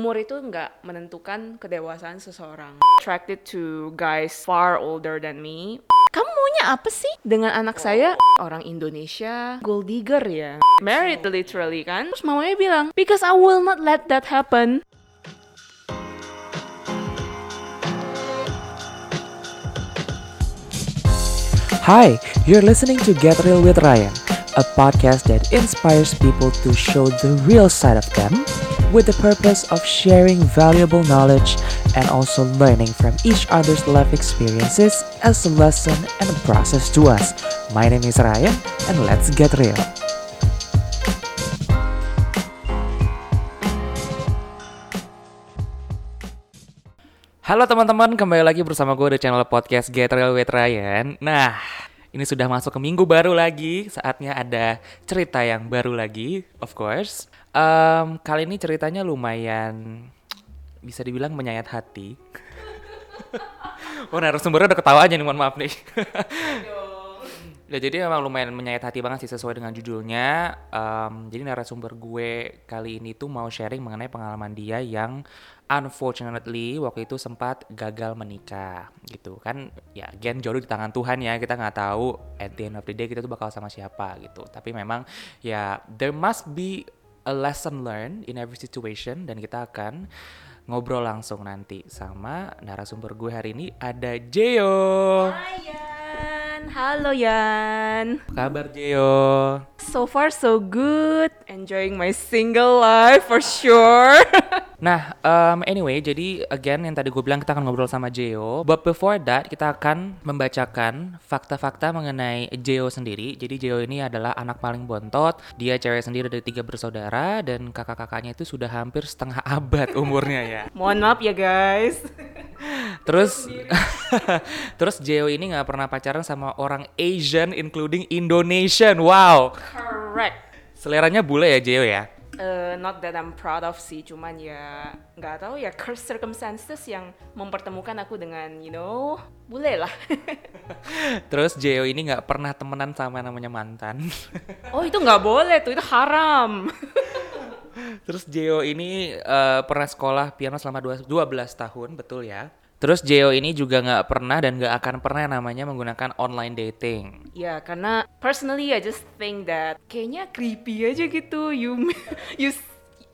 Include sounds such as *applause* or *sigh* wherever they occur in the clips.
umur itu nggak menentukan kedewasaan seseorang. Attracted to guys far older than me. Kamu maunya apa sih dengan anak saya? Orang Indonesia, gold digger ya. Married literally kan. Terus mamanya bilang, because I will not let that happen. Hi, you're listening to Get Real with Ryan, a podcast that inspires people to show the real side of them with the purpose of sharing valuable knowledge and also learning from each other's life experiences as a lesson and a process to us. My name is Ryan, and let's get real. Halo teman-teman, kembali lagi bersama gue di channel podcast Get Real with Ryan. Nah, ini sudah masuk ke minggu baru lagi, saatnya ada cerita yang baru lagi, of course. Em, kali ini ceritanya lumayan bisa dibilang menyayat hati. oh, narasumbernya udah ketawa aja nih, mohon maaf nih. Ya jadi memang lumayan menyayat hati banget sih sesuai dengan judulnya. Em, jadi narasumber gue kali ini tuh mau sharing mengenai pengalaman dia yang unfortunately waktu itu sempat gagal menikah gitu kan. Ya again jodoh di tangan Tuhan ya kita nggak tahu at the end of the day kita tuh bakal sama siapa gitu. Tapi memang ya there must be a lesson learned in every situation dan kita akan ngobrol langsung nanti sama narasumber gue hari ini ada Jeo. Hai Yan, halo Yan. Apa kabar Jeo? So far so good, enjoying my single life for sure. *laughs* Nah, um, anyway, jadi again yang tadi gue bilang kita akan ngobrol sama Jeo. But before that, kita akan membacakan fakta-fakta mengenai Jeo sendiri. Jadi Jeo ini adalah anak paling bontot. Dia cewek sendiri dari tiga bersaudara dan kakak-kakaknya itu sudah hampir setengah *laughs* abad umurnya ya. Mohon maaf ya guys. Terus, *laughs* terus Jeo ini nggak pernah pacaran sama orang Asian, including Indonesian. Wow, Correct. seleranya bule ya Jeo ya. Eh, not that I'm proud of sih, cuman ya nggak tahu ya curse circumstances yang mempertemukan aku dengan you know bule lah. *laughs* Terus Jeo ini nggak pernah temenan sama namanya mantan. *laughs* oh itu nggak boleh tuh, itu haram. *laughs* Terus Jeo ini eh, pernah sekolah piano selama dua- 12 tahun, betul ya? Terus Jeo ini juga nggak pernah dan nggak akan pernah namanya menggunakan online dating. ya karena personally I just think that kayaknya creepy aja gitu. You *laughs* you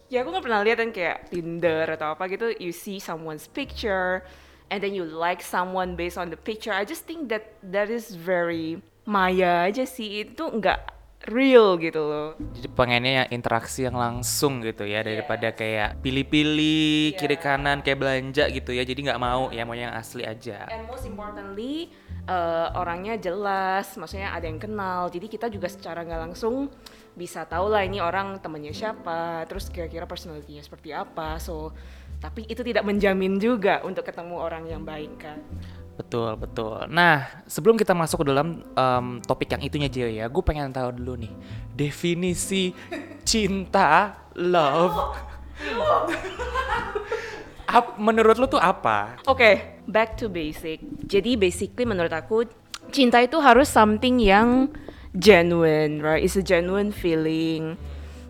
ya aku nggak pernah lihat kan kayak Tinder atau apa gitu. You see someone's picture and then you like someone based on the picture. I just think that that is very maya aja sih. Itu nggak real gitu loh. Jadi pengennya yang interaksi yang langsung gitu ya daripada kayak pilih-pilih kiri kanan kayak belanja gitu ya. Jadi nggak mau ya mau yang asli aja. And most importantly, eh, orangnya jelas, maksudnya ada yang kenal. Jadi kita juga secara nggak langsung bisa tahu lah ini orang temennya siapa, terus kira-kira personality-nya seperti apa. So, tapi itu tidak menjamin juga untuk ketemu orang yang baik kan. Betul, betul. Nah, sebelum kita masuk ke dalam em, topik yang itunya Jeo ya, gue pengen tahu dulu nih definisi cinta, love. Ap- menurut lu tuh apa? Oke, back to basic. Jadi basically menurut aku cinta itu harus something yang genuine, right? It's a genuine feeling.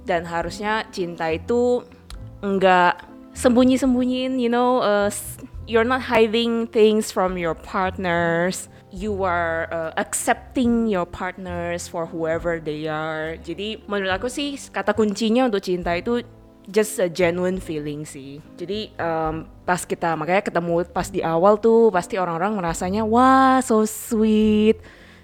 Dan harusnya cinta itu enggak sembunyi-sembunyiin, you know, uh, you're not hiding things from your partners. You are uh, accepting your partners for whoever they are. Jadi menurut aku sih kata kuncinya untuk cinta itu just a genuine feeling sih. Jadi um, pas kita makanya ketemu pas di awal tuh pasti orang-orang merasanya wah so sweet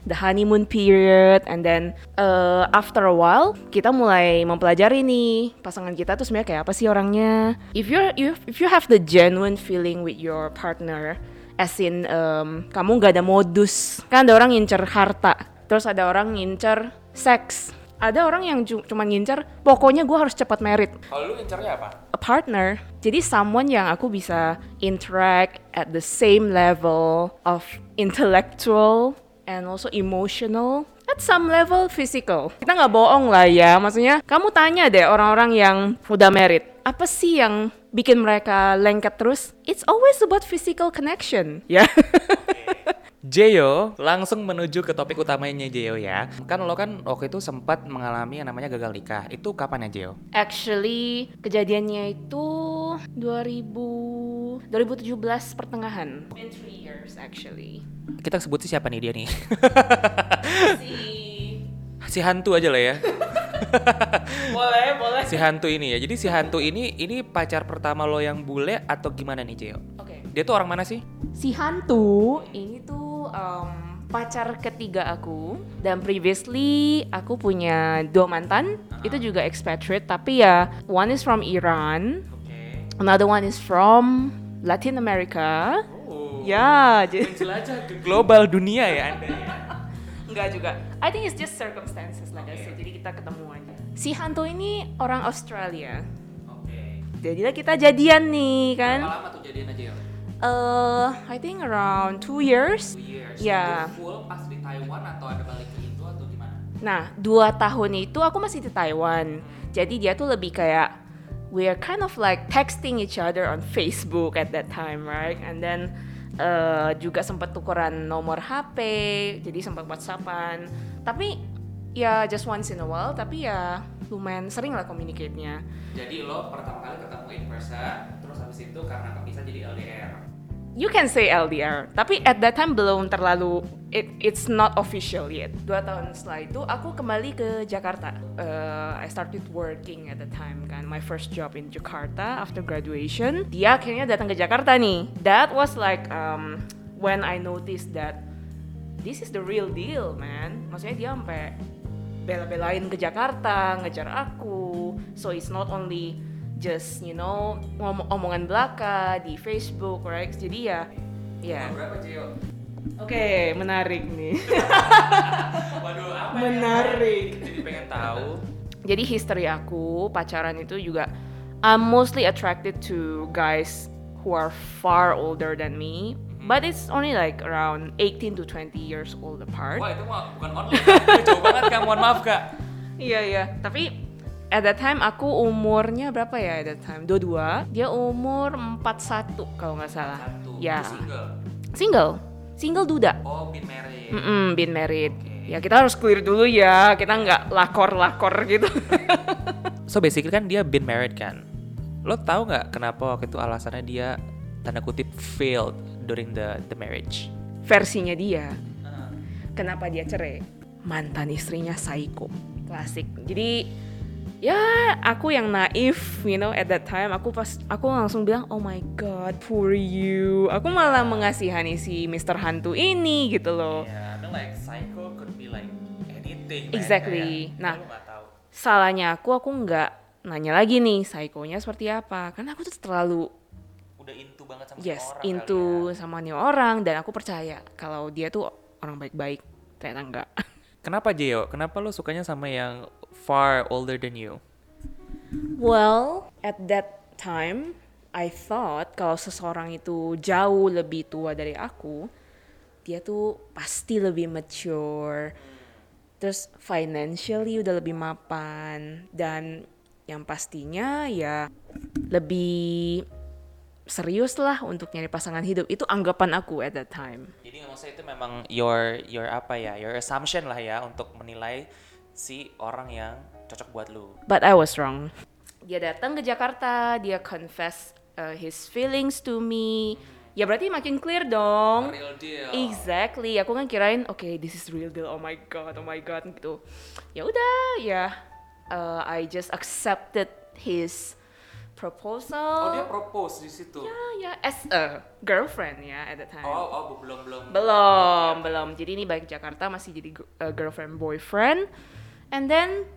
the honeymoon period and then uh, after a while kita mulai mempelajari nih pasangan kita tuh sebenarnya kayak apa sih orangnya. If you're if, if you have the genuine feeling with your partner as in um, kamu nggak ada modus kan ada orang ngincer harta terus ada orang ngincer seks ada orang yang cu- cuma ngincer pokoknya gue harus cepat merit Kalau lu incarnya apa? a partner jadi someone yang aku bisa interact at the same level of intellectual and also emotional at some level physical. Kita nggak bohong lah ya maksudnya kamu tanya deh orang-orang yang udah married apa sih yang bikin mereka lengket terus? It's always about physical connection. Ya *laughs* Jeyo, langsung menuju ke topik utamanya Jeyo ya. Kan lo kan waktu itu sempat mengalami yang namanya gagal nikah. Itu kapan ya Jeyo? Actually, kejadiannya itu 2000 2017 pertengahan. In three years actually. Kita sebut sih siapa nih dia nih? Si *laughs* si hantu aja lah ya. *laughs* boleh, boleh. Si hantu ini ya. Jadi si hantu ini ini pacar pertama lo yang bule atau gimana nih Jeyo? Oke. Dia tuh orang mana sih? Si hantu ini tuh um, pacar ketiga aku dan previously aku punya dua mantan itu juga expatriate tapi ya one is from Iran, Oke. another one is from Latin America. Oh. Ya, Menjelajah ke global dunia ya Anda ya. *laughs* enggak juga. I think it's just circumstances like I said. Jadi kita ketemu aja. Si hantu ini orang Australia. Oke. Jadilah kita jadian nih kan. Berapa lama tuh jadian aja ya? Uh, I think around two years. Two years. Ya. Itu full pas di Taiwan atau ada balik ke Indo atau gimana? Nah, dua tahun itu aku masih di Taiwan. Jadi dia tuh lebih kayak we are kind of like texting each other on Facebook at that time, right? And then uh, juga sempat tukeran nomor HP, jadi sempat WhatsAppan. Tapi ya just once in a while, tapi ya lumayan sering lah communicate-nya. Jadi lo pertama kali ketemu in person, terus habis itu karena bisa jadi LDR. You can say LDR, tapi at that time belum terlalu it, it's not official yet. Dua tahun setelah itu aku kembali ke Jakarta. Uh, I started working at the time kan, my first job in Jakarta after graduation. Dia akhirnya datang ke Jakarta nih. That was like um, when I noticed that this is the real deal, man. Maksudnya dia sampai bela-belain ke Jakarta, ngejar aku. So it's not only just you know ngom- omongan belaka di Facebook, right? Jadi ya, ya. Cio? Oke, menarik nih. *laughs* Waduh, apa Menarik. ya? Jadi pengen tahu. Jadi history aku pacaran itu juga I'm mostly attracted to guys who are far older than me. But it's only like around 18 to 20 years old apart. Wah itu mah bukan online. Jauh banget kak, mohon maaf kak. Iya iya, tapi at that time aku umurnya berapa ya at that time? 22. Dia umur 41 kalau nggak salah. Satu. Ya. Single. Single. Single duda. Oh, been married. Mm-mm, been married. Oke. Ya kita harus clear dulu ya, kita nggak lakor-lakor gitu. *laughs* So basically kan dia been married kan. Lo tahu nggak kenapa waktu itu alasannya dia tanda kutip failed during the the marriage? Versinya dia, kenapa dia cerai? Mantan istrinya psycho. Klasik. Jadi ya aku yang naif, you know, at that time aku pas aku langsung bilang, "Oh my god, poor you." Aku malah mengasihani si Mr. Hantu ini gitu loh. Yeah, I mean like psycho could be like anything. Exactly. Kayak, Nah. Salahnya aku aku nggak nanya lagi nih psikonya seperti apa karena aku tuh terlalu udah into banget sama yes orang into kali ya. sama nih orang dan aku percaya kalau dia tuh orang baik-baik ternyata enggak *laughs* Kenapa Jeo? Kenapa lo sukanya sama yang far older than you? well at that time I thought kalau seseorang itu jauh lebih tua dari aku dia tuh pasti lebih mature. Terus financially udah lebih mapan. Dan yang pastinya ya lebih serius lah untuk nyari pasangan hidup. Itu anggapan aku at that time. Jadi maksudnya itu memang your your apa ya, your assumption lah ya untuk menilai si orang yang cocok buat lu. but I was wrong dia datang ke Jakarta dia confess uh, his feelings to me ya berarti makin clear dong Real deal. Exactly, aku kan kirain, oke, this is real deal. Oh my god, oh my god, gitu. Ya udah, ya, uh, I just accepted his proposal. Oh dia propose di situ. Ya, ya, as a girlfriend ya at the time. Oh oh belum belum. Belum, belum. Jadi ini balik Jakarta masih jadi uh, girlfriend boyfriend. And then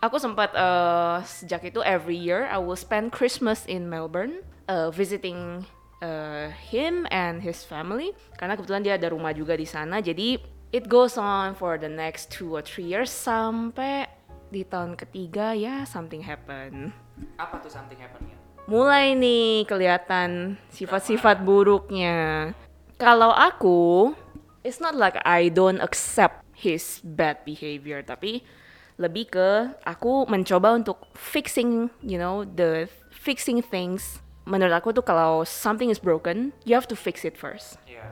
aku sempat uh, sejak itu every year I will spend Christmas in Melbourne uh, visiting uh, him and his family karena kebetulan dia ada rumah juga di sana. Jadi it goes on for the next two or three years sampai di tahun ketiga ya something happen. Apa tuh something happennya? Mulai nih kelihatan sifat-sifat buruknya. Kalau aku, it's not like I don't accept his bad behavior, tapi lebih ke aku mencoba untuk fixing, you know, the fixing things. Menurut aku tuh kalau something is broken, you have to fix it first. Iya.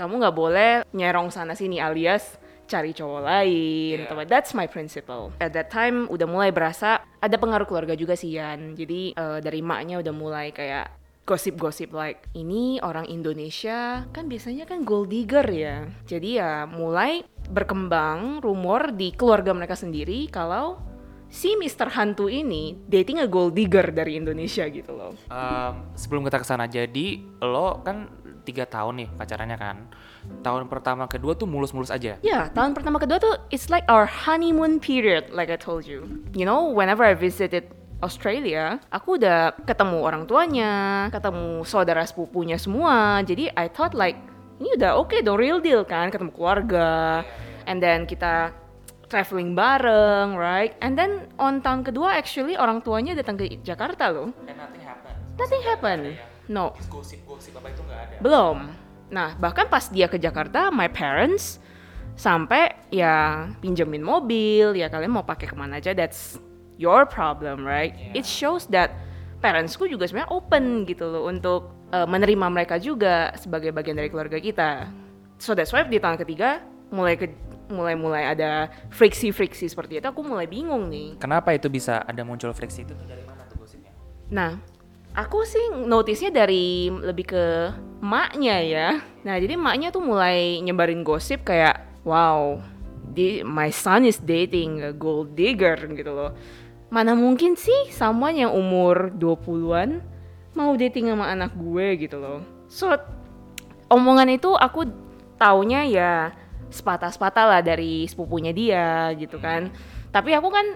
kamu nggak boleh nyerong sana sini alias cari cowok lain. Yeah. That's my principle. At that time udah mulai berasa ada pengaruh keluarga juga sih Yan. Jadi eh, dari maknya udah mulai kayak gosip-gosip like ini orang Indonesia kan biasanya kan gold digger ya. Jadi ya mulai berkembang rumor di keluarga mereka sendiri kalau si Mr. Hantu ini dating a gold digger dari Indonesia gitu loh. Em, sebelum kita ke sana jadi lo kan tiga tahun nih pacarannya kan. Tahun pertama kedua tuh mulus-mulus aja. Ya, tahun pertama kedua tuh it's like our honeymoon period like I told you. You know, whenever I visited Australia, aku udah ketemu orang tuanya, ketemu saudara sepupunya semua. Jadi I thought like ini udah oke dong real deal kan, ketemu keluarga. And then kita traveling bareng, right? And then on tahun kedua actually orang tuanya datang ke Jakarta loh. And nothing happened. Nothing happened. No. Gosip-gosip apa itu nggak ada. Belum. Nah, bahkan pas dia ke Jakarta, my parents sampai ya pinjemin mobil, ya kalian mau pakai ke mana aja, that's your problem, right? Yeah. It shows that parentsku juga sebenarnya open gitu loh untuk uh, menerima mereka juga sebagai bagian dari keluarga kita. So that's why di tahun ketiga mulai ke mulai mulai ada friksi-friksi seperti itu, aku mulai bingung nih. Kenapa itu bisa ada muncul friksi itu tuh dari mana tuh gosipnya? Nah, aku sih notice-nya dari lebih ke maknya ya. Nah, jadi maknya tuh mulai nyebarin gosip kayak, wow, di, my son is dating a gold digger gitu loh. Mana mungkin sih someone yang umur 20-an mau dating sama anak gue gitu loh. So, omongan itu aku taunya ya sepatah-sepatah lah dari sepupunya dia gitu kan. Tapi aku kan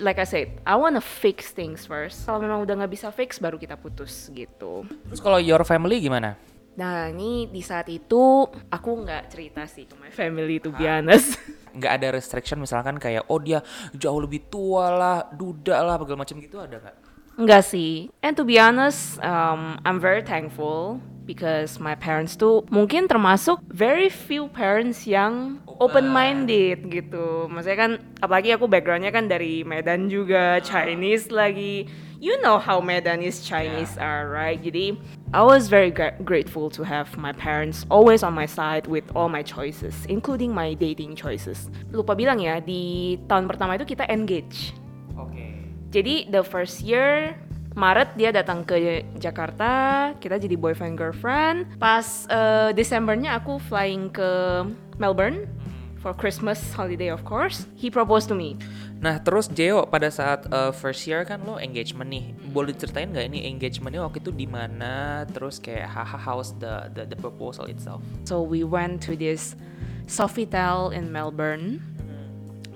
like I said, I wanna fix things first. Kalau memang udah nggak bisa fix, baru kita putus gitu. Terus kalau your family gimana? Nah ini di saat itu aku nggak cerita sih ke my family to be honest. *laughs* Nggak ada restriction misalkan kayak oh dia jauh lebih tua lah, duda lah, segala macam gitu ada nggak? Enggak sih. And to be honest, um, I'm very thankful because my parents tuh mungkin termasuk very few parents yang Open. open-minded gitu. Maksudnya kan, apalagi aku backgroundnya kan dari Medan juga, Chinese lagi. You know how Medanese Chinese are, right? Jadi, I was very gra- grateful to have my parents always on my side with all my choices, including my dating choices. Lupa bilang ya, di tahun pertama itu kita engage. Oke. Jadi the first year Maret dia datang ke Jakarta, kita jadi boyfriend girlfriend. Pas eh, Desembernya aku flying ke Melbourne for Christmas holiday of course. He proposed to me. Nah terus Jeo pada saat uh, first year kan lo engagement nih, boleh ceritain nggak ini engagementnya waktu itu di mana? Terus kayak haha how's the, the the proposal itself? So we went to this Sofitel in Melbourne.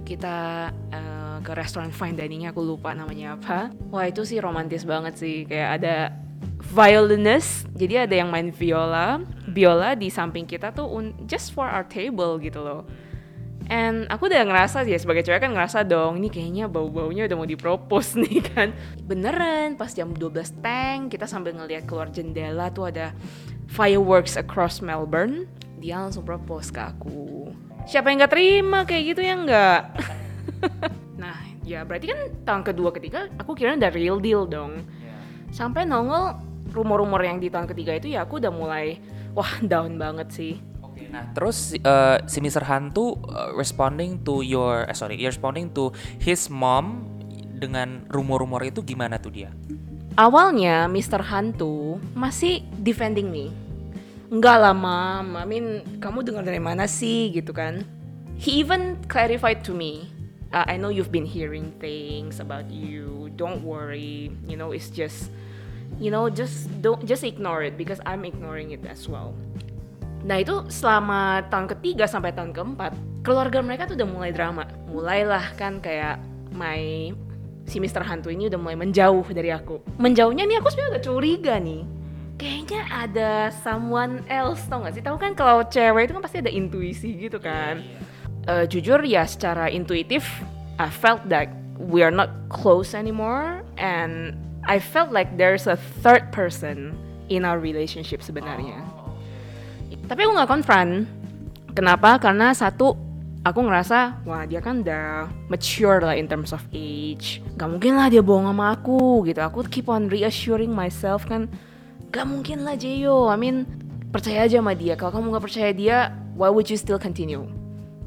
Kita eh, ke restoran fine diningnya aku lupa namanya apa. Wah itu sih romantis banget sih kayak ada violinist. Jadi ada yang main viola, biola di samping kita tuh un- just for our table gitu loh. And aku udah ngerasa sih ya, sebagai cewek kan ngerasa dong ini kayaknya bau-baunya udah mau dipropose *laughs* nih kan. Beneran pas jam 12 teng kita sambil ngeliat keluar jendela tuh ada fireworks across Melbourne. Dia langsung propose ke aku. Siapa yang gak terima kayak gitu ya nggak? *laughs* nah ya berarti kan tahun kedua ketiga aku kira udah real deal dong. Sampai nongol rumor-rumor yang di tahun ketiga itu ya aku udah mulai wah *laughs* down banget sih. Nah terus uh, si Mr. Hantu uh, responding to your, eh sorry, responding to his mom dengan rumor-rumor itu gimana tuh dia? Awalnya Mr. Hantu masih defending me. Enggak lah mam, I mean kamu dengar dari mana sih gitu kan. He even clarified to me, "Uh, I know you've been hearing things about you, don't worry, you know it's just, you know just don't just ignore it because I'm ignoring it as well. Nah itu selama tahun ketiga sampai tahun keempat, keluarga mereka tuh udah mulai drama. Mulailah kan kayak my si Mr. Hantu ini udah mulai menjauh dari aku. Menjauhnya nih aku sebenarnya udah curiga nih. Kayaknya ada someone else tau gak sih? Tahu kan kalau cewek itu kan pasti ada intuisi gitu kan. Eh, jujur ya secara intuitif, I felt that we are not close anymore and I felt like there's a third person in our relationship sebenarnya. Tapi aku nggak confront. Kenapa? Karena satu, aku ngerasa, wah dia kan udah mature lah in terms of age. Gak mungkin lah dia bohong sama aku gitu. Aku keep on reassuring myself kan, gak mungkin lah Jeyo. I mean, percaya aja sama dia. Kalau kamu nggak percaya dia, why would you still continue?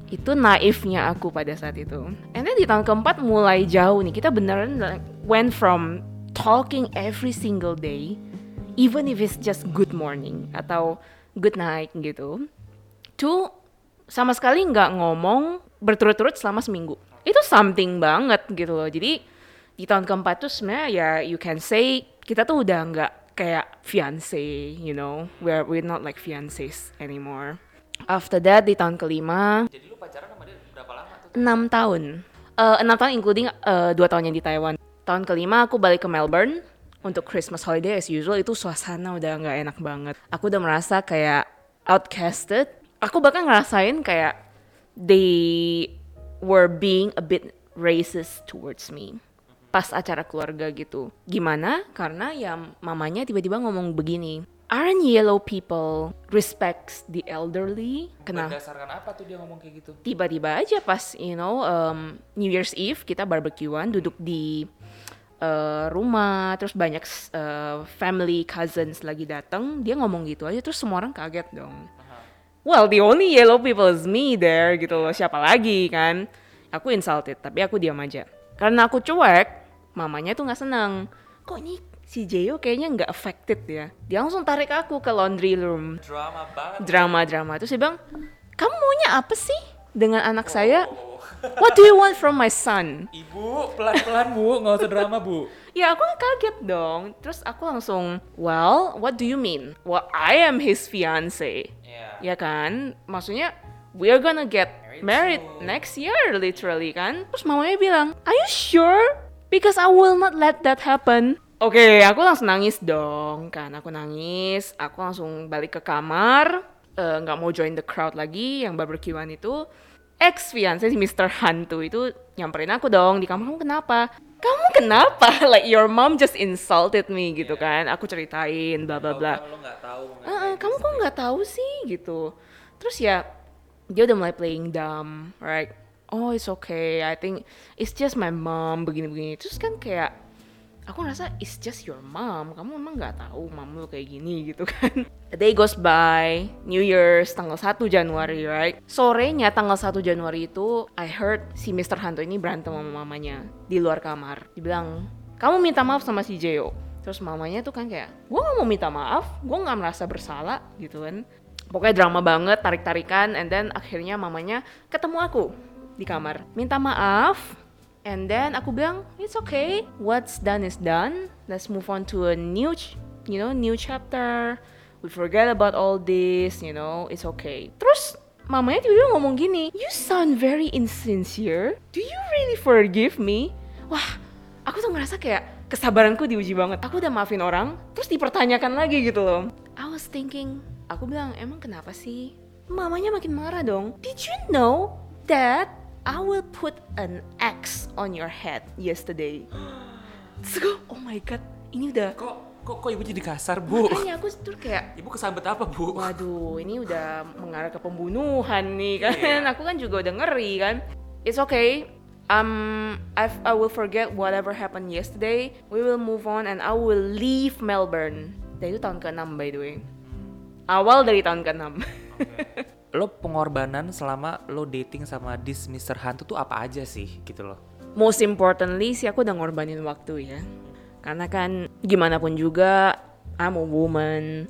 Itu naifnya aku pada saat itu. And then di tahun keempat mulai jauh nih. Kita beneran like, went from talking every single day, even if it's just good morning atau good night gitu, to sama sekali nggak ngomong berturut-turut selama seminggu. Itu something banget gitu loh. Jadi di tahun keempat tuh sebenarnya ya you can say kita tuh udah nggak kayak fiance, you know, we're we're not like fiancés anymore. After that di tahun kelima Jadi lu pacaran sama dia berapa lama tuh? enam tahun, Eh, enam tahun including eh, dua tahunnya di Taiwan. Tahun kelima aku balik ke Melbourne untuk Christmas holiday as usual itu suasana udah nggak enak banget. Aku udah merasa kayak outcasted. Aku bahkan ngerasain kayak they were being a bit racist towards me pas acara keluarga gitu. Gimana? Karena ya mamanya tiba-tiba ngomong begini. Aren't yellow people respects the elderly? Kenapa? Berdasarkan apa tuh dia ngomong kayak gitu? tiba-tiba aja pas you know um, New Year's Eve kita barbekyuan duduk di uh, rumah terus banyak uh, family cousins lagi datang dia ngomong gitu aja terus semua orang kaget dong. Well the only yellow people is me there gitu loh siapa lagi kan? Aku insulted tapi aku diam aja. Karena aku cuek mamanya tuh nggak senang kok ini si Jeyo kayaknya nggak affected ya? Dia langsung tarik aku ke laundry room. Drama banget. drama-drama terus dia bilang kamu maunya apa sih dengan anak saya what do you want from my son Ibu, pelan-pelan bu, nggak usah drama bu. ya aku kaget dong terus aku langsung well what do you mean well I am his fiance Iya. ya kan maksudnya we are gonna get married Married soon. next year literally kan terus mamanya bilang are you sure because I will not let that happen Oke, aku langsung nangis dong kan. Aku nangis, aku langsung balik ke kamar, eh, nggak mau join the crowd lagi yang barbekyuan itu. Ex fiance si Mr. Hantu itu nyamperin aku dong di kamar. Kamu kenapa? Kamu kenapa? *laughs* Like your mom just insulted me gitu kan. Aku ceritain bla bla bla. Lo nggak tahu. "Eh, eh, kamu kok nggak tahu sih gitu terus ya dia udah mulai playing dumb right oh it's okay I think it's just my mom begini-begini terus kan kayak aku ngerasa it's just your mom. Kamu emang nggak tahu mam lu kayak gini gitu kan. A day goes by. New Year's tanggal 1 Januari right? Sorenya tanggal 1 Januari itu I heard si Mr. Hanto ini berantem sama mamanya di luar kamar. Dibilang kamu minta maaf sama si Jeo. Terus mamanya tuh kan kayak gue nggak mau minta maaf. Gue nggak merasa bersalah gitu kan. Pokoknya drama banget tarik-tarikan and then akhirnya mamanya ketemu aku di kamar. Minta maaf and then aku bilang it's okay. What's done is done. Let's move on to a new you know new chapter. We forget about all this you know. It's okay. Terus mamanya tiba-tiba ngomong gini you sound very insincere. Do you really forgive me? Wah aku tuh ngerasa kayak kesabaranku diuji banget. Aku udah maafin orang terus dipertanyakan lagi gitu loh. I was thinking aku bilang emang kenapa sih? Mamanya makin marah dong. Did you know that I will put an X on your head yesterday *gasps* terus aku oh my god ini udah Kok kok kok ibu jadi kasar bu? makanya aku tuh kayak Ibu kesambet apa bu? Waduh, ini udah *laughs* mengarah ke pembunuhan nih kan. *laughs* Aku kan juga udah ngeri kan. It's okay. Um, I I will forget whatever happened yesterday. We will move on and I will leave Melbourne. Dan itu tahun ke-6 by the way. Awal dari tahun ke-6. Lo pengorbanan selama lo dating sama this Mr. Hantu tuh apa aja sih gitu loh? Most importantly sih aku udah ngorbanin waktu ya. Karena kan gimana pun juga I'm a woman.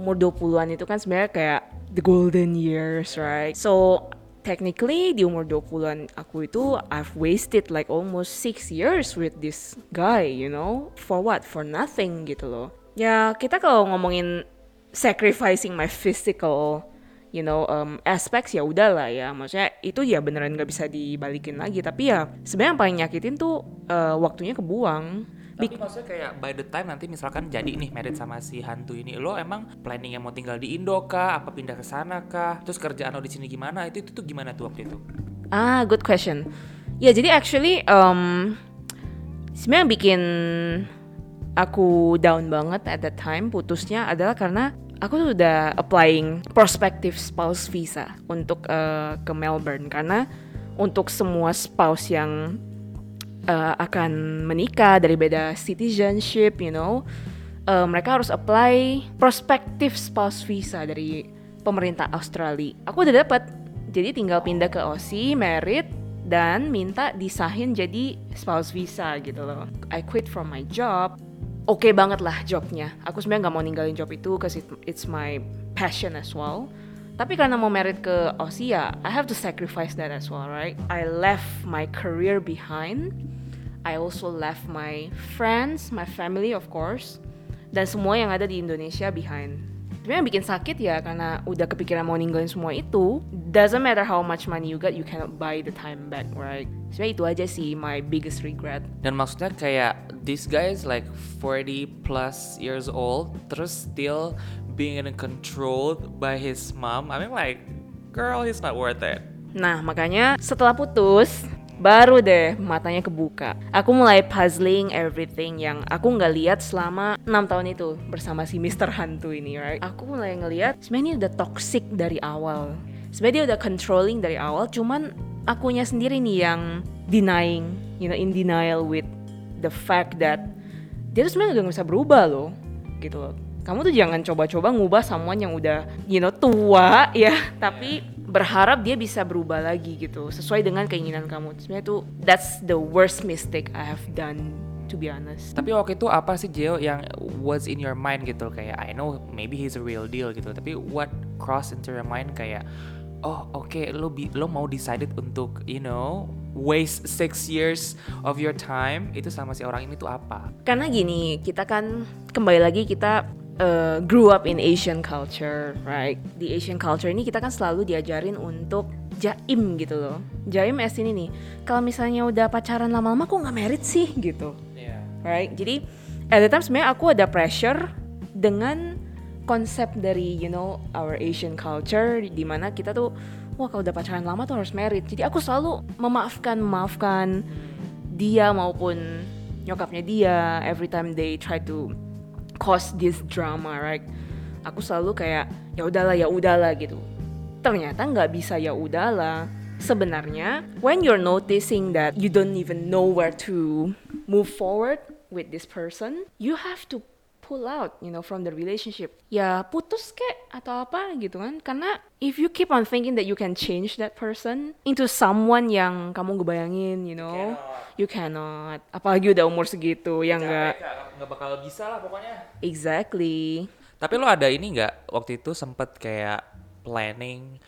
Umur 20-an itu kan sebenarnya kayak the golden years, right? So technically di umur 20-an aku itu I've wasted like almost six years with this guy, you know? For what? For nothing gitu loh. Ya kita kalau ngomongin sacrificing my physical you know um, aspects ya udahlah ya maksudnya itu ya beneran nggak bisa dibalikin lagi tapi ya sebenarnya yang paling nyakitin tuh eh, waktunya kebuang Tapi maksudnya kayak by the time nanti misalkan jadi nih married sama si hantu ini, lo emang planningnya mau tinggal di Indo kah? Apa pindah ke sana kah? Terus kerjaan lo di sini gimana? Itu itu tuh gimana tuh waktu itu? Ah, good question. Ya, jadi actually um, sebenarnya yang bikin aku down banget at that time putusnya adalah karena aku tuh udah applying prospective spouse visa untuk eh, ke Melbourne karena untuk semua spouse yang eh, akan menikah dari beda citizenship, you know, eh, mereka harus apply prospective spouse visa dari pemerintah Australia. Aku udah dapat, jadi tinggal pindah ke Aussie, merit, dan minta disahin jadi spouse visa gitu loh. I quit from my job. Oke banget lah jobnya. Aku sebenarnya nggak mau ninggalin job itu cause it, it's my passion as well. Tapi karena mau merit ke Aussie ya, I have to sacrifice that as well, right? I left my career behind. I also left my friends, my family of course, dan semua yang ada di Indonesia behind. Sebenarnya yang bikin sakit ya karena udah kepikiran mau ninggalin semua itu. Doesn't matter how much money you got, you cannot buy the time back, right? Sebenarnya itu aja sih my biggest regret. Dan maksudnya kayak this guy is like 40 plus years old, terus still being controlled by his mom. I mean like, girl, he's not worth it. Nah, makanya setelah putus, baru deh matanya kebuka. Aku mulai puzzling everything yang aku nggak lihat selama 6 tahun itu bersama si Mr. Hantu ini, right? Aku mulai ngelihat sebenarnya ini udah toxic dari awal. Sebenarnya dia udah controlling dari awal, cuman akunya sendiri nih yang denying, you know, in denial with the fact that dia tuh sebenarnya udah gak bisa berubah loh, gitu loh. Kamu tuh jangan coba-coba ngubah someone yang udah, you know, tua *laughs* ya, tapi berharap dia bisa berubah lagi gitu sesuai dengan keinginan kamu. Sebenarnya tuh that's the worst mistake I have done to be honest. Tapi waktu itu apa sih Jeo yang was in your mind gitu? Kayak I know maybe he's a real deal gitu. Tapi what cross into your mind kayak oh oke lo bi lo mau decided untuk you know waste six years of your time? Itu sama si orang ini tuh apa? karena gini kita kan kembali lagi kita uh, grew up in Asian culture right di Asian culture ini kita kan selalu diajarin untuk jaim gitu loh jaim as ini nih kalau misalnya udah pacaran lama-lama kok nggak merit sih gitu right? Jadi at the time sebenarnya aku ada pressure dengan konsep dari you know our Asian culture di mana kita tuh wah kalau udah pacaran lama tuh harus merit. Jadi aku selalu memaafkan memaafkan dia maupun nyokapnya dia every time they try to cause this drama, right? Aku selalu kayak ya udahlah ya udahlah gitu. Ternyata nggak bisa ya udahlah. Sebenarnya when you're noticing that you don't even know where to move forward with this person, you have to pull out, you know, from the relationship. Ya putus kek atau apa gitu kan? Karena if you keep on thinking that you can change that person into someone yang kamu ngebayangin, you know, you cannot. Apalagi udah umur segitu, ya enggak. nggak bakal bisa lah pokoknya. Exactly. Tapi lo ada ini nggak waktu itu sempet kayak planning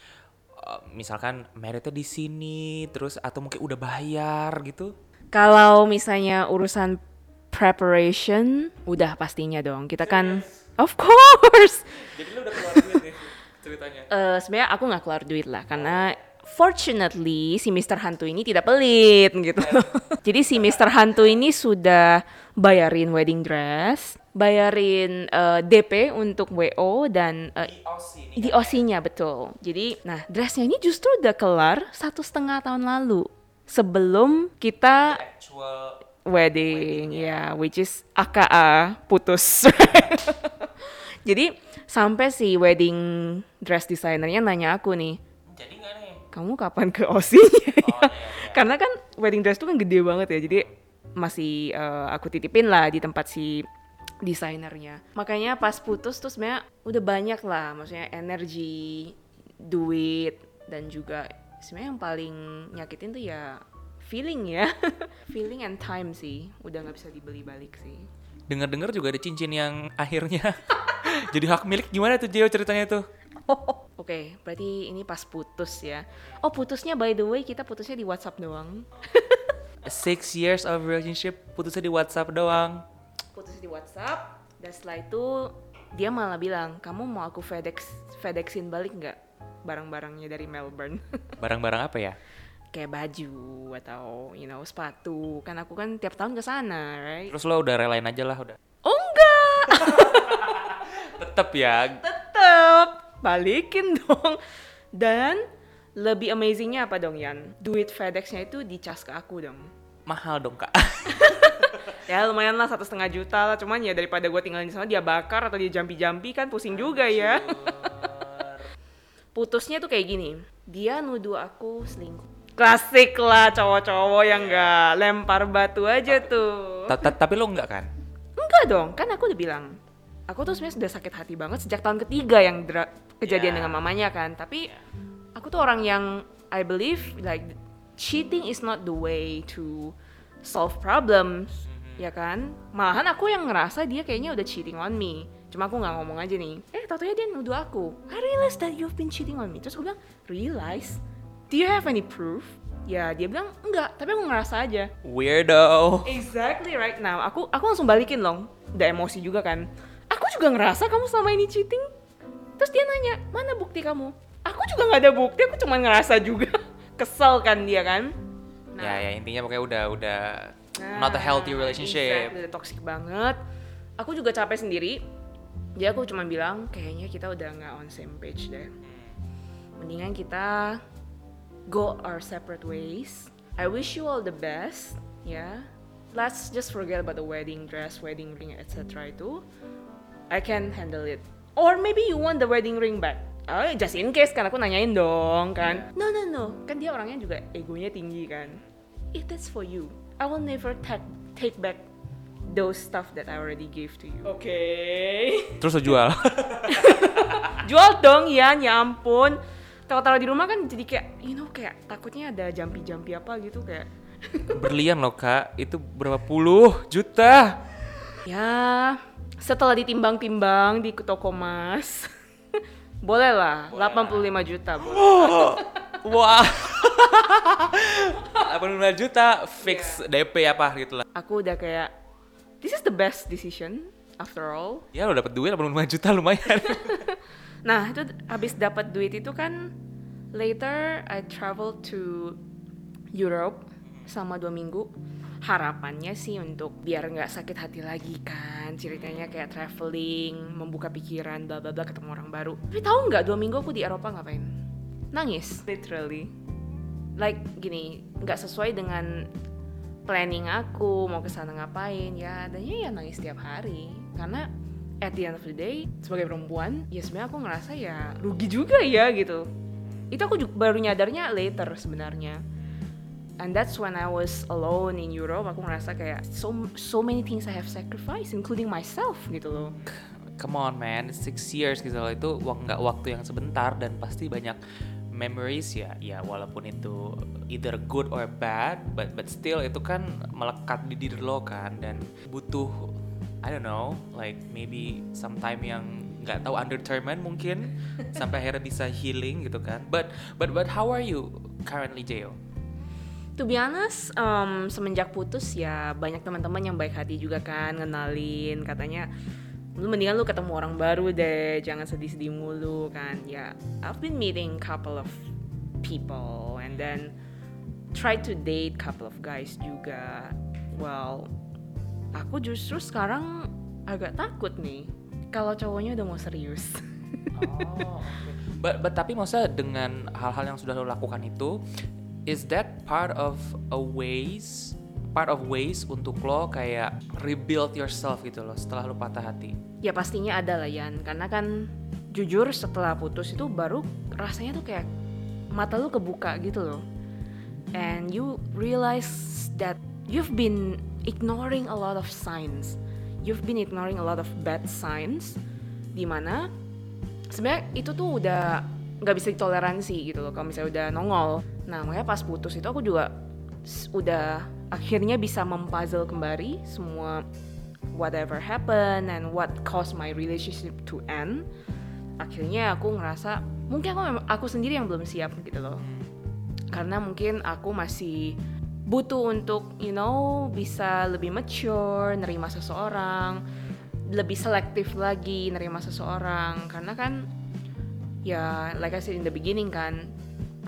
uh, misalkan meritnya di sini terus atau mungkin udah bayar gitu? Kalau misalnya urusan preparation, udah pastinya dong. Kita kan, of course. *laughs* Jadi lo udah keluar duit nih ceritanya. Eh, sebenarnya aku nggak keluar duit lah karena fortunately si Mr. Hantu ini tidak pelit gitu. *laughs* Jadi si Mr. Hantu ini sudah bayarin wedding dress, bayarin eh, DP untuk WO dan eh, di OC-nya betul. Jadi, nah dressnya ini justru udah kelar satu setengah tahun lalu sebelum kita Actual wedding, ya, which is AKA putus. *laughs* Jadi sampai si wedding dress designernya nanya aku nih, jadi nih? kamu kapan ke OSI-nya *laughs* ya? Karena kan wedding dress itu kan gede banget ya, jadi masih eh, aku titipin lah di tempat si desainernya. Makanya pas putus tuh sebenarnya udah banyak lah, maksudnya energi, duit, dan juga sebenarnya yang paling nyakitin tuh ya feeling ya, *laughs* feeling and time sih, udah nggak bisa dibeli balik sih. Dengar-dengar juga ada cincin yang akhirnya *laughs* jadi hak milik gimana tuh Jeo ceritanya tuh? *laughs* Oke, berarti ini pas putus ya. Oh putusnya by the way kita putusnya di WhatsApp doang. Six years of relationship putusnya di WhatsApp doang. putus di WhatsApp dan setelah itu dia malah bilang kamu mau aku FedEx FedExin balik nggak barang-barangnya dari Melbourne Barang-barang apa ya? Kayak baju atau you know sepatu. Kan aku kan tiap tahun ke sana right? Terus lo udah relain aja lah udah. oh enggak. *laughs* Tetep ya. tetep. Balikin *laughs* dong. Dan lebih amazingnya apa dong Yan? Duit FedExnya itu dicas ke aku dong. Mahal dong kak. *laughs* ya lumayan lah satu setengah juta lah. Cuman ya daripada gue tinggalin di sana dia bakar atau dia jampi-jampi kan pusing juga ya. Putusnya tuh kayak gini. Dia nuduh aku selingkuh klasik lah cowok-cowok yang nggak lempar batu aja tuh. Ta- ta- Tapi lo enggak kan? enggak dong kan aku udah bilang aku tuh sebenarnya sudah sakit hati banget sejak tahun ketiga yang kejadian Yeah. dengan mamanya kan. Tapi aku tuh orang yang I believe like cheating is not the way to solve problems ya kan? Malahan aku yang ngerasa dia kayaknya udah cheating on me. Cuma aku nggak ngomong aja nih eh tau dia nuduh aku. I realize that you've been cheating on me? Terus aku bilang realize do you have any proof ya dia bilang enggak tapi aku ngerasa aja Weirdo. Exactly right now. Aku aku langsung balikin loh. Udah emosi juga kan. Aku juga ngerasa kamu selama ini cheating. Terus dia nanya, mana bukti kamu? Aku juga nggak ada bukti. Aku cuma ngerasa juga. *laughs* Kesel kan dia kan. Ya ya intinya pokoknya udah udah Nah, not a healthy relationship. Exactly, udah toxic banget. Aku juga capek sendiri. Jadi aku cuma bilang, kayaknya kita udah nggak on same page deh. Mendingan kita go our separate ways. I wish you all the best, ya. Let's just forget about the wedding dress, wedding ring, etc. itu. I can handle it. Or maybe you want the wedding ring back. Oh, just in case kan aku nanyain dong kan. No no no, kan dia orangnya juga egonya tinggi kan. If that's for you, I will never take take back those stuff that I already gave to you. Oke. Terus lo jual. *laughs* Jual dong ya, ya ampun. Kalau taruh di rumah kan jadi kayak, you know, kayak takutnya ada jampi-jampi apa gitu kayak. Berlian loh kak, itu berapa puluh juta. Ya, setelah ditimbang-timbang di toko emas, *laughs* boleh lah, 85 juta. Boleh. *laughs* Wah. 85 juta fix DP apa gitu lah. Aku udah kayak, this is the best decision after all. Ya lo dapet duit 85 juta lumayan. *laughs* Nah, itu habis dapat duit itu kan later I travel to Europe sama dua minggu. Harapannya sih untuk biar nggak sakit hati lagi kan. Ceritanya kayak traveling, membuka pikiran, bla bla bla ketemu orang baru. Tapi tahu nggak dua minggu aku di Eropa ngapain? Nangis, literally. Like gini, nggak sesuai dengan planning aku mau ke sana ngapain ya adanya ya nangis tiap hari karena at the end of the day sebagai perempuan ya sebenarnya aku ngerasa ya rugi juga ya gitu. Itu aku juga baru nyadarnya later sebenarnya. And that's when I was alone in Europe aku ngerasa kayak so so many things I have sacrificed including myself gitu loh. Come on man, six years gitu loh. Itu nggak waktu yang sebentar dan pasti banyak memories ya. Ya walaupun itu either good or bad but but still itu kan melekat di diri lo kan. Dan butuh I don't know like maybe sometime yang nggak tahu undetermined mungkin *laughs* sampai akhirnya bisa healing gitu kan but but but how are you currently Jeo? To be honest, um, semenjak putus ya banyak teman-teman yang baik hati juga kan ngenalin katanya lu mendingan lu ketemu orang baru deh, jangan sedih-sedih mulu kan. Ya, I've been meeting couple of people and then try to date couple of guys juga. Well, aku justru sekarang agak takut nih kalau cowoknya udah mau serius. Oh, *laughs* But, but tapi maksudnya dengan hal-hal yang sudah lo lakukan itu, is that part of a ways, part of ways untuk lo kayak rebuild yourself gitu loh setelah lo patah hati? ya pastinya ada lah Yan karena kan jujur setelah putus itu baru rasanya tuh kayak mata lu kebuka gitu loh and you realize that you've been ignoring a lot of signs. You've been ignoring a lot of bad signs di mana sebenarnya itu tuh udah nggak bisa ditoleransi gitu loh kalau misalnya udah nongol. Nah makanya pas putus itu aku juga udah akhirnya bisa mempuzzle kembali semua whatever happened and what caused my relationship to end. Akhirnya aku ngerasa mungkin aku aku sendiri yang belum siap gitu loh. Karena mungkin aku masih butuh untuk you know bisa lebih mature nerima seseorang lebih selektif lagi nerima seseorang. Karena kan ya like I said in the beginning kan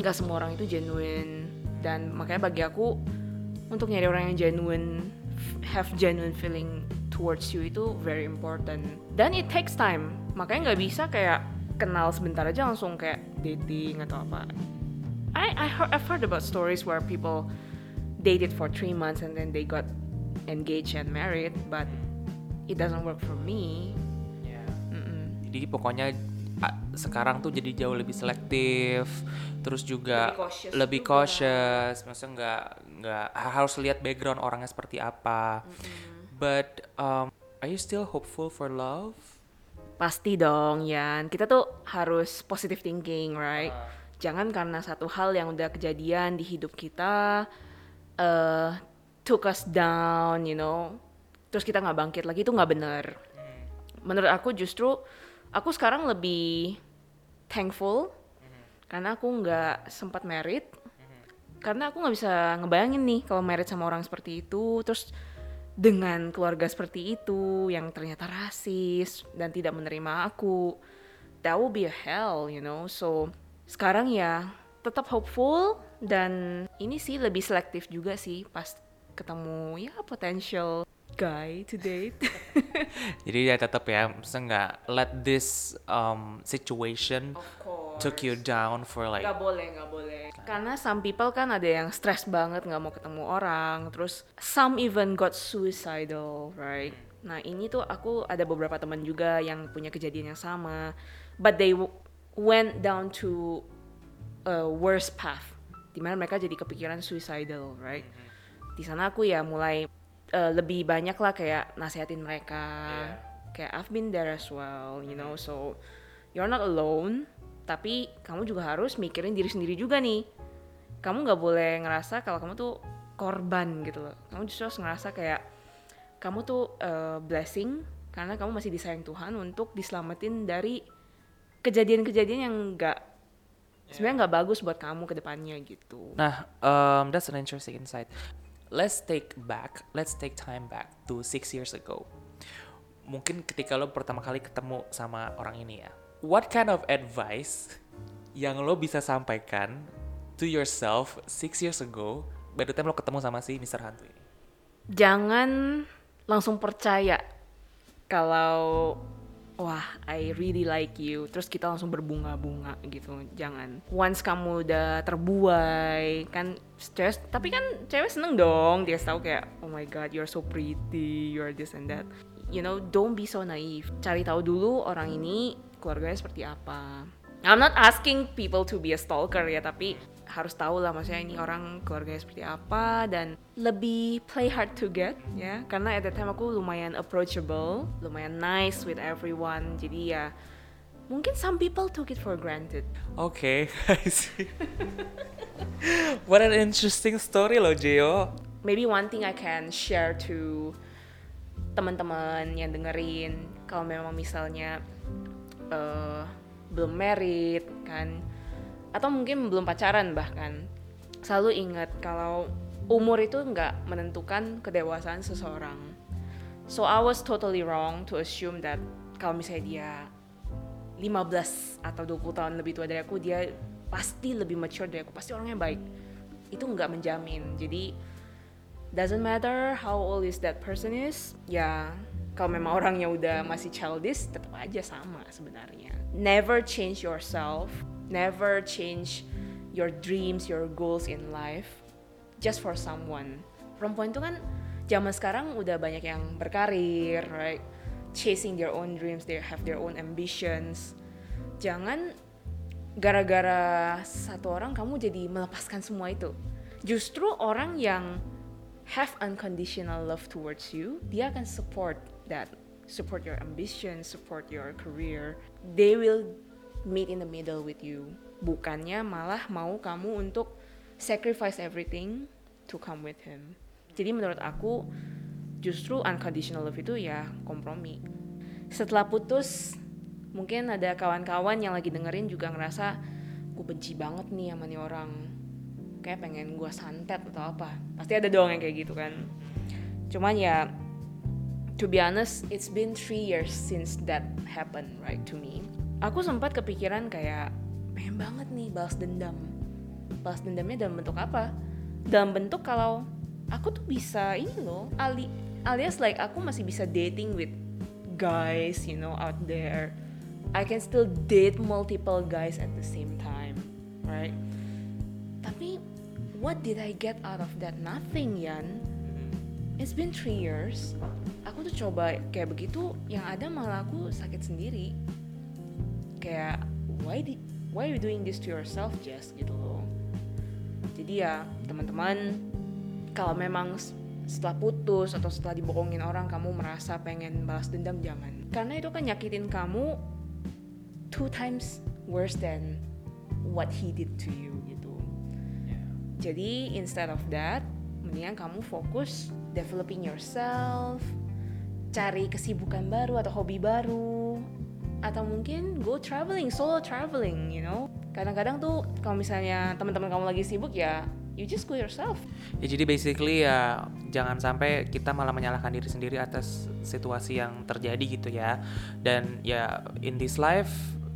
nggak semua orang itu genuine. Dan makanya bagi aku untuk nyari orang yang genuine have genuine feeling towards you itu very important. Dan it takes time. Makanya nggak bisa kayak kenal sebentar aja langsung kayak dating atau apa. I I heard, I've heard about stories where people dated for three months and then they got engaged and married but it doesn't work for me Mm-mm. Jadi pokoknya sekarang tuh jadi jauh lebih selektif, terus juga Lebih cautious lebih juga. cautious, maksudnya nggak nggak harus lihat background orangnya seperti apa. But um, are you still hopeful for love? Pasti dong, Yan. Kita tuh harus positive thinking, right? Jangan karena satu hal yang udah kejadian di hidup kita, uh, took us down, you know, terus kita nggak bangkit lagi itu nggak bener. Menurut aku justru aku sekarang lebih thankful karena aku nggak sempat merit. Karena aku nggak bisa ngebayangin nih kalau merit sama orang seperti itu. Terus dengan keluarga seperti itu yang ternyata rasis dan tidak menerima aku that will be a hell you know. So sekarang ya tetap hopeful dan ini sih lebih selektif juga sih pas ketemu ya potential guy to date. *laughs* Jadi ya tetap ya, maksudnya nggak let this um, situation took you down for like Gak boleh, gak boleh. Karena some people kan ada yang stress banget nggak mau ketemu orang, terus some even got suicidal, right? Nah ini tuh aku ada beberapa teman juga yang punya kejadian yang sama, but they went down to a worse path, di mana mereka jadi kepikiran suicidal, right? Di sana aku ya mulai uh, lebih banyak lah kayak nasihatin mereka, kayak I've been there as well, you know, so you're not alone tapi kamu juga harus mikirin diri sendiri juga nih. Kamu nggak boleh ngerasa kalau kamu tuh korban gitu loh. Kamu justru harus ngerasa kayak kamu tuh uh, blessing karena kamu masih disayang Tuhan untuk diselamatin dari kejadian-kejadian yang nggak sebenarnya nggak bagus buat kamu ke depannya gitu Nah, um, that's an interesting insight. Let's take back, let's take time back to six years ago. Mungkin ketika lo pertama kali ketemu sama orang ini ya, what kind of advice yang lo bisa sampaikan to yourself six years ago by the time lo ketemu sama si Mr. Hantu ini? jangan langsung percaya kalau wah I really like you. Terus kita langsung berbunga-bunga gitu jangan. Once kamu udah terbuai kan stress tapi kan cewek seneng dong dia tahu kayak oh my god you're so pretty you're this and that. You know don't be so naive. Cari tahu dulu orang ini keluarganya seperti apa. I'm not asking people to be a stalker ya tapi harus tahu lah maksudnya ini orang keluarganya seperti apa dan lebih play hard to get ya karena at that time aku lumayan approachable lumayan nice with everyone jadi ya mungkin some people took it for granted Oke, *laughs* I see. What an interesting story loh, Gio. maybe one thing I can share to teman-teman yang dengerin kalau memang misalnya eh, belum married kan atau mungkin belum pacaran bahkan. Selalu ingat kalau umur itu nggak menentukan kedewasaan seseorang. So I was totally wrong to assume that kalau misalnya dia 15 atau 20 tahun lebih tua dari aku dia pasti lebih mature dari aku pasti orangnya baik. Itu nggak menjamin. Jadi doesn't matter how old is that person is ya kalau memang orangnya udah masih childish tetap aja sama sebenarnya. Never change yourself never change your dreams your goals in life just for someone. Perempuan itu kan zaman sekarang udah banyak yang berkarir right? Chasing their own dreams they have their own ambitions. Jangan gara-gara satu orang kamu jadi melepaskan semua itu. Justru orang yang have unconditional love towards you, dia akan support that, support your ambition, support your career. They will meet in the middle with you. Bukannya malah mau kamu untuk sacrifice everything to come with him. Jadi menurut aku justru unconditional love itu ya kompromi. Setelah putus, mungkin ada kawan-kawan yang lagi dengerin juga ngerasa gue benci banget nih sama nih orang kayak pengen gue santet atau apa pasti ada dong yang kayak gitu kan cuman ya to be honest it's been three years since that happened right to me aku sempat kepikiran kayak pengen banget nih balas dendam balas dendamnya dalam bentuk apa dalam bentuk kalau aku tuh bisa ini loh ali alias like aku masih bisa dating with guys you know out there I can still date multiple guys at the same time right tapi what did I get out of that? Nothing, Yan. It's been three years. Aku tuh coba kayak begitu, yang ada malah aku sakit sendiri. Kayak, why di, why you doing this to yourself, Jess? Gitu loh. Jadi ya, teman-teman, kalau memang setelah putus atau setelah dibohongin orang kamu merasa pengen balas dendam, jangan. karena itu kan nyakitin kamu two times worse than what he did to you gitu jadi instead of that mendingan kamu fokus developing yourself cari kesibukan baru atau hobi baru atau mungkin go traveling solo traveling you know kadang-kadang tuh kalau misalnya teman-teman kamu lagi sibuk ya you just go yourself Ya jadi basically ya jangan sampai kita malah menyalahkan diri sendiri atas situasi yang terjadi gitu ya. Dan ya in this life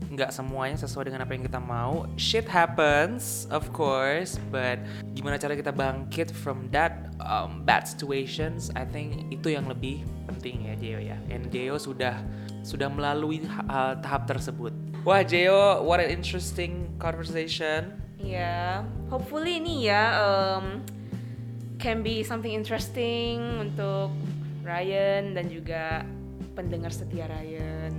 nggak semuanya sesuai dengan apa yang kita mau. Shit happens, of course, but gimana cara kita bangkit from that um, bad situations? I think itu yang lebih penting ya Jeo ya. And Jeo sudah sudah melalui ha- tahap tersebut. Wah Jeo, what an interesting conversation. Ya, hopefully ini ya um, can be something interesting untuk Ryan dan juga pendengar setia Ryan.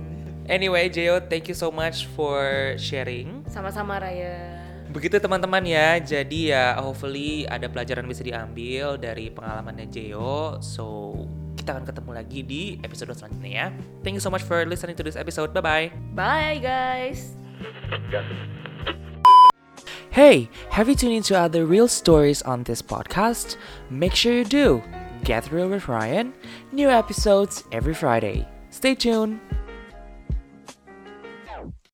Anyway, Jeo, thank you so much for sharing. Sama-sama Ryan. Begitu teman-teman ya, jadi ya hopefully ada pelajaran bisa diambil dari pengalamannya Jeo. So, kita akan ketemu lagi di episode selanjutnya ya. Thank you so much for listening to this episode. Bye-bye. Bye guys. Hey, have you tuned into other real stories on this podcast? Make sure you do. Get Real with Ryan. New episodes every Friday. Stay tuned.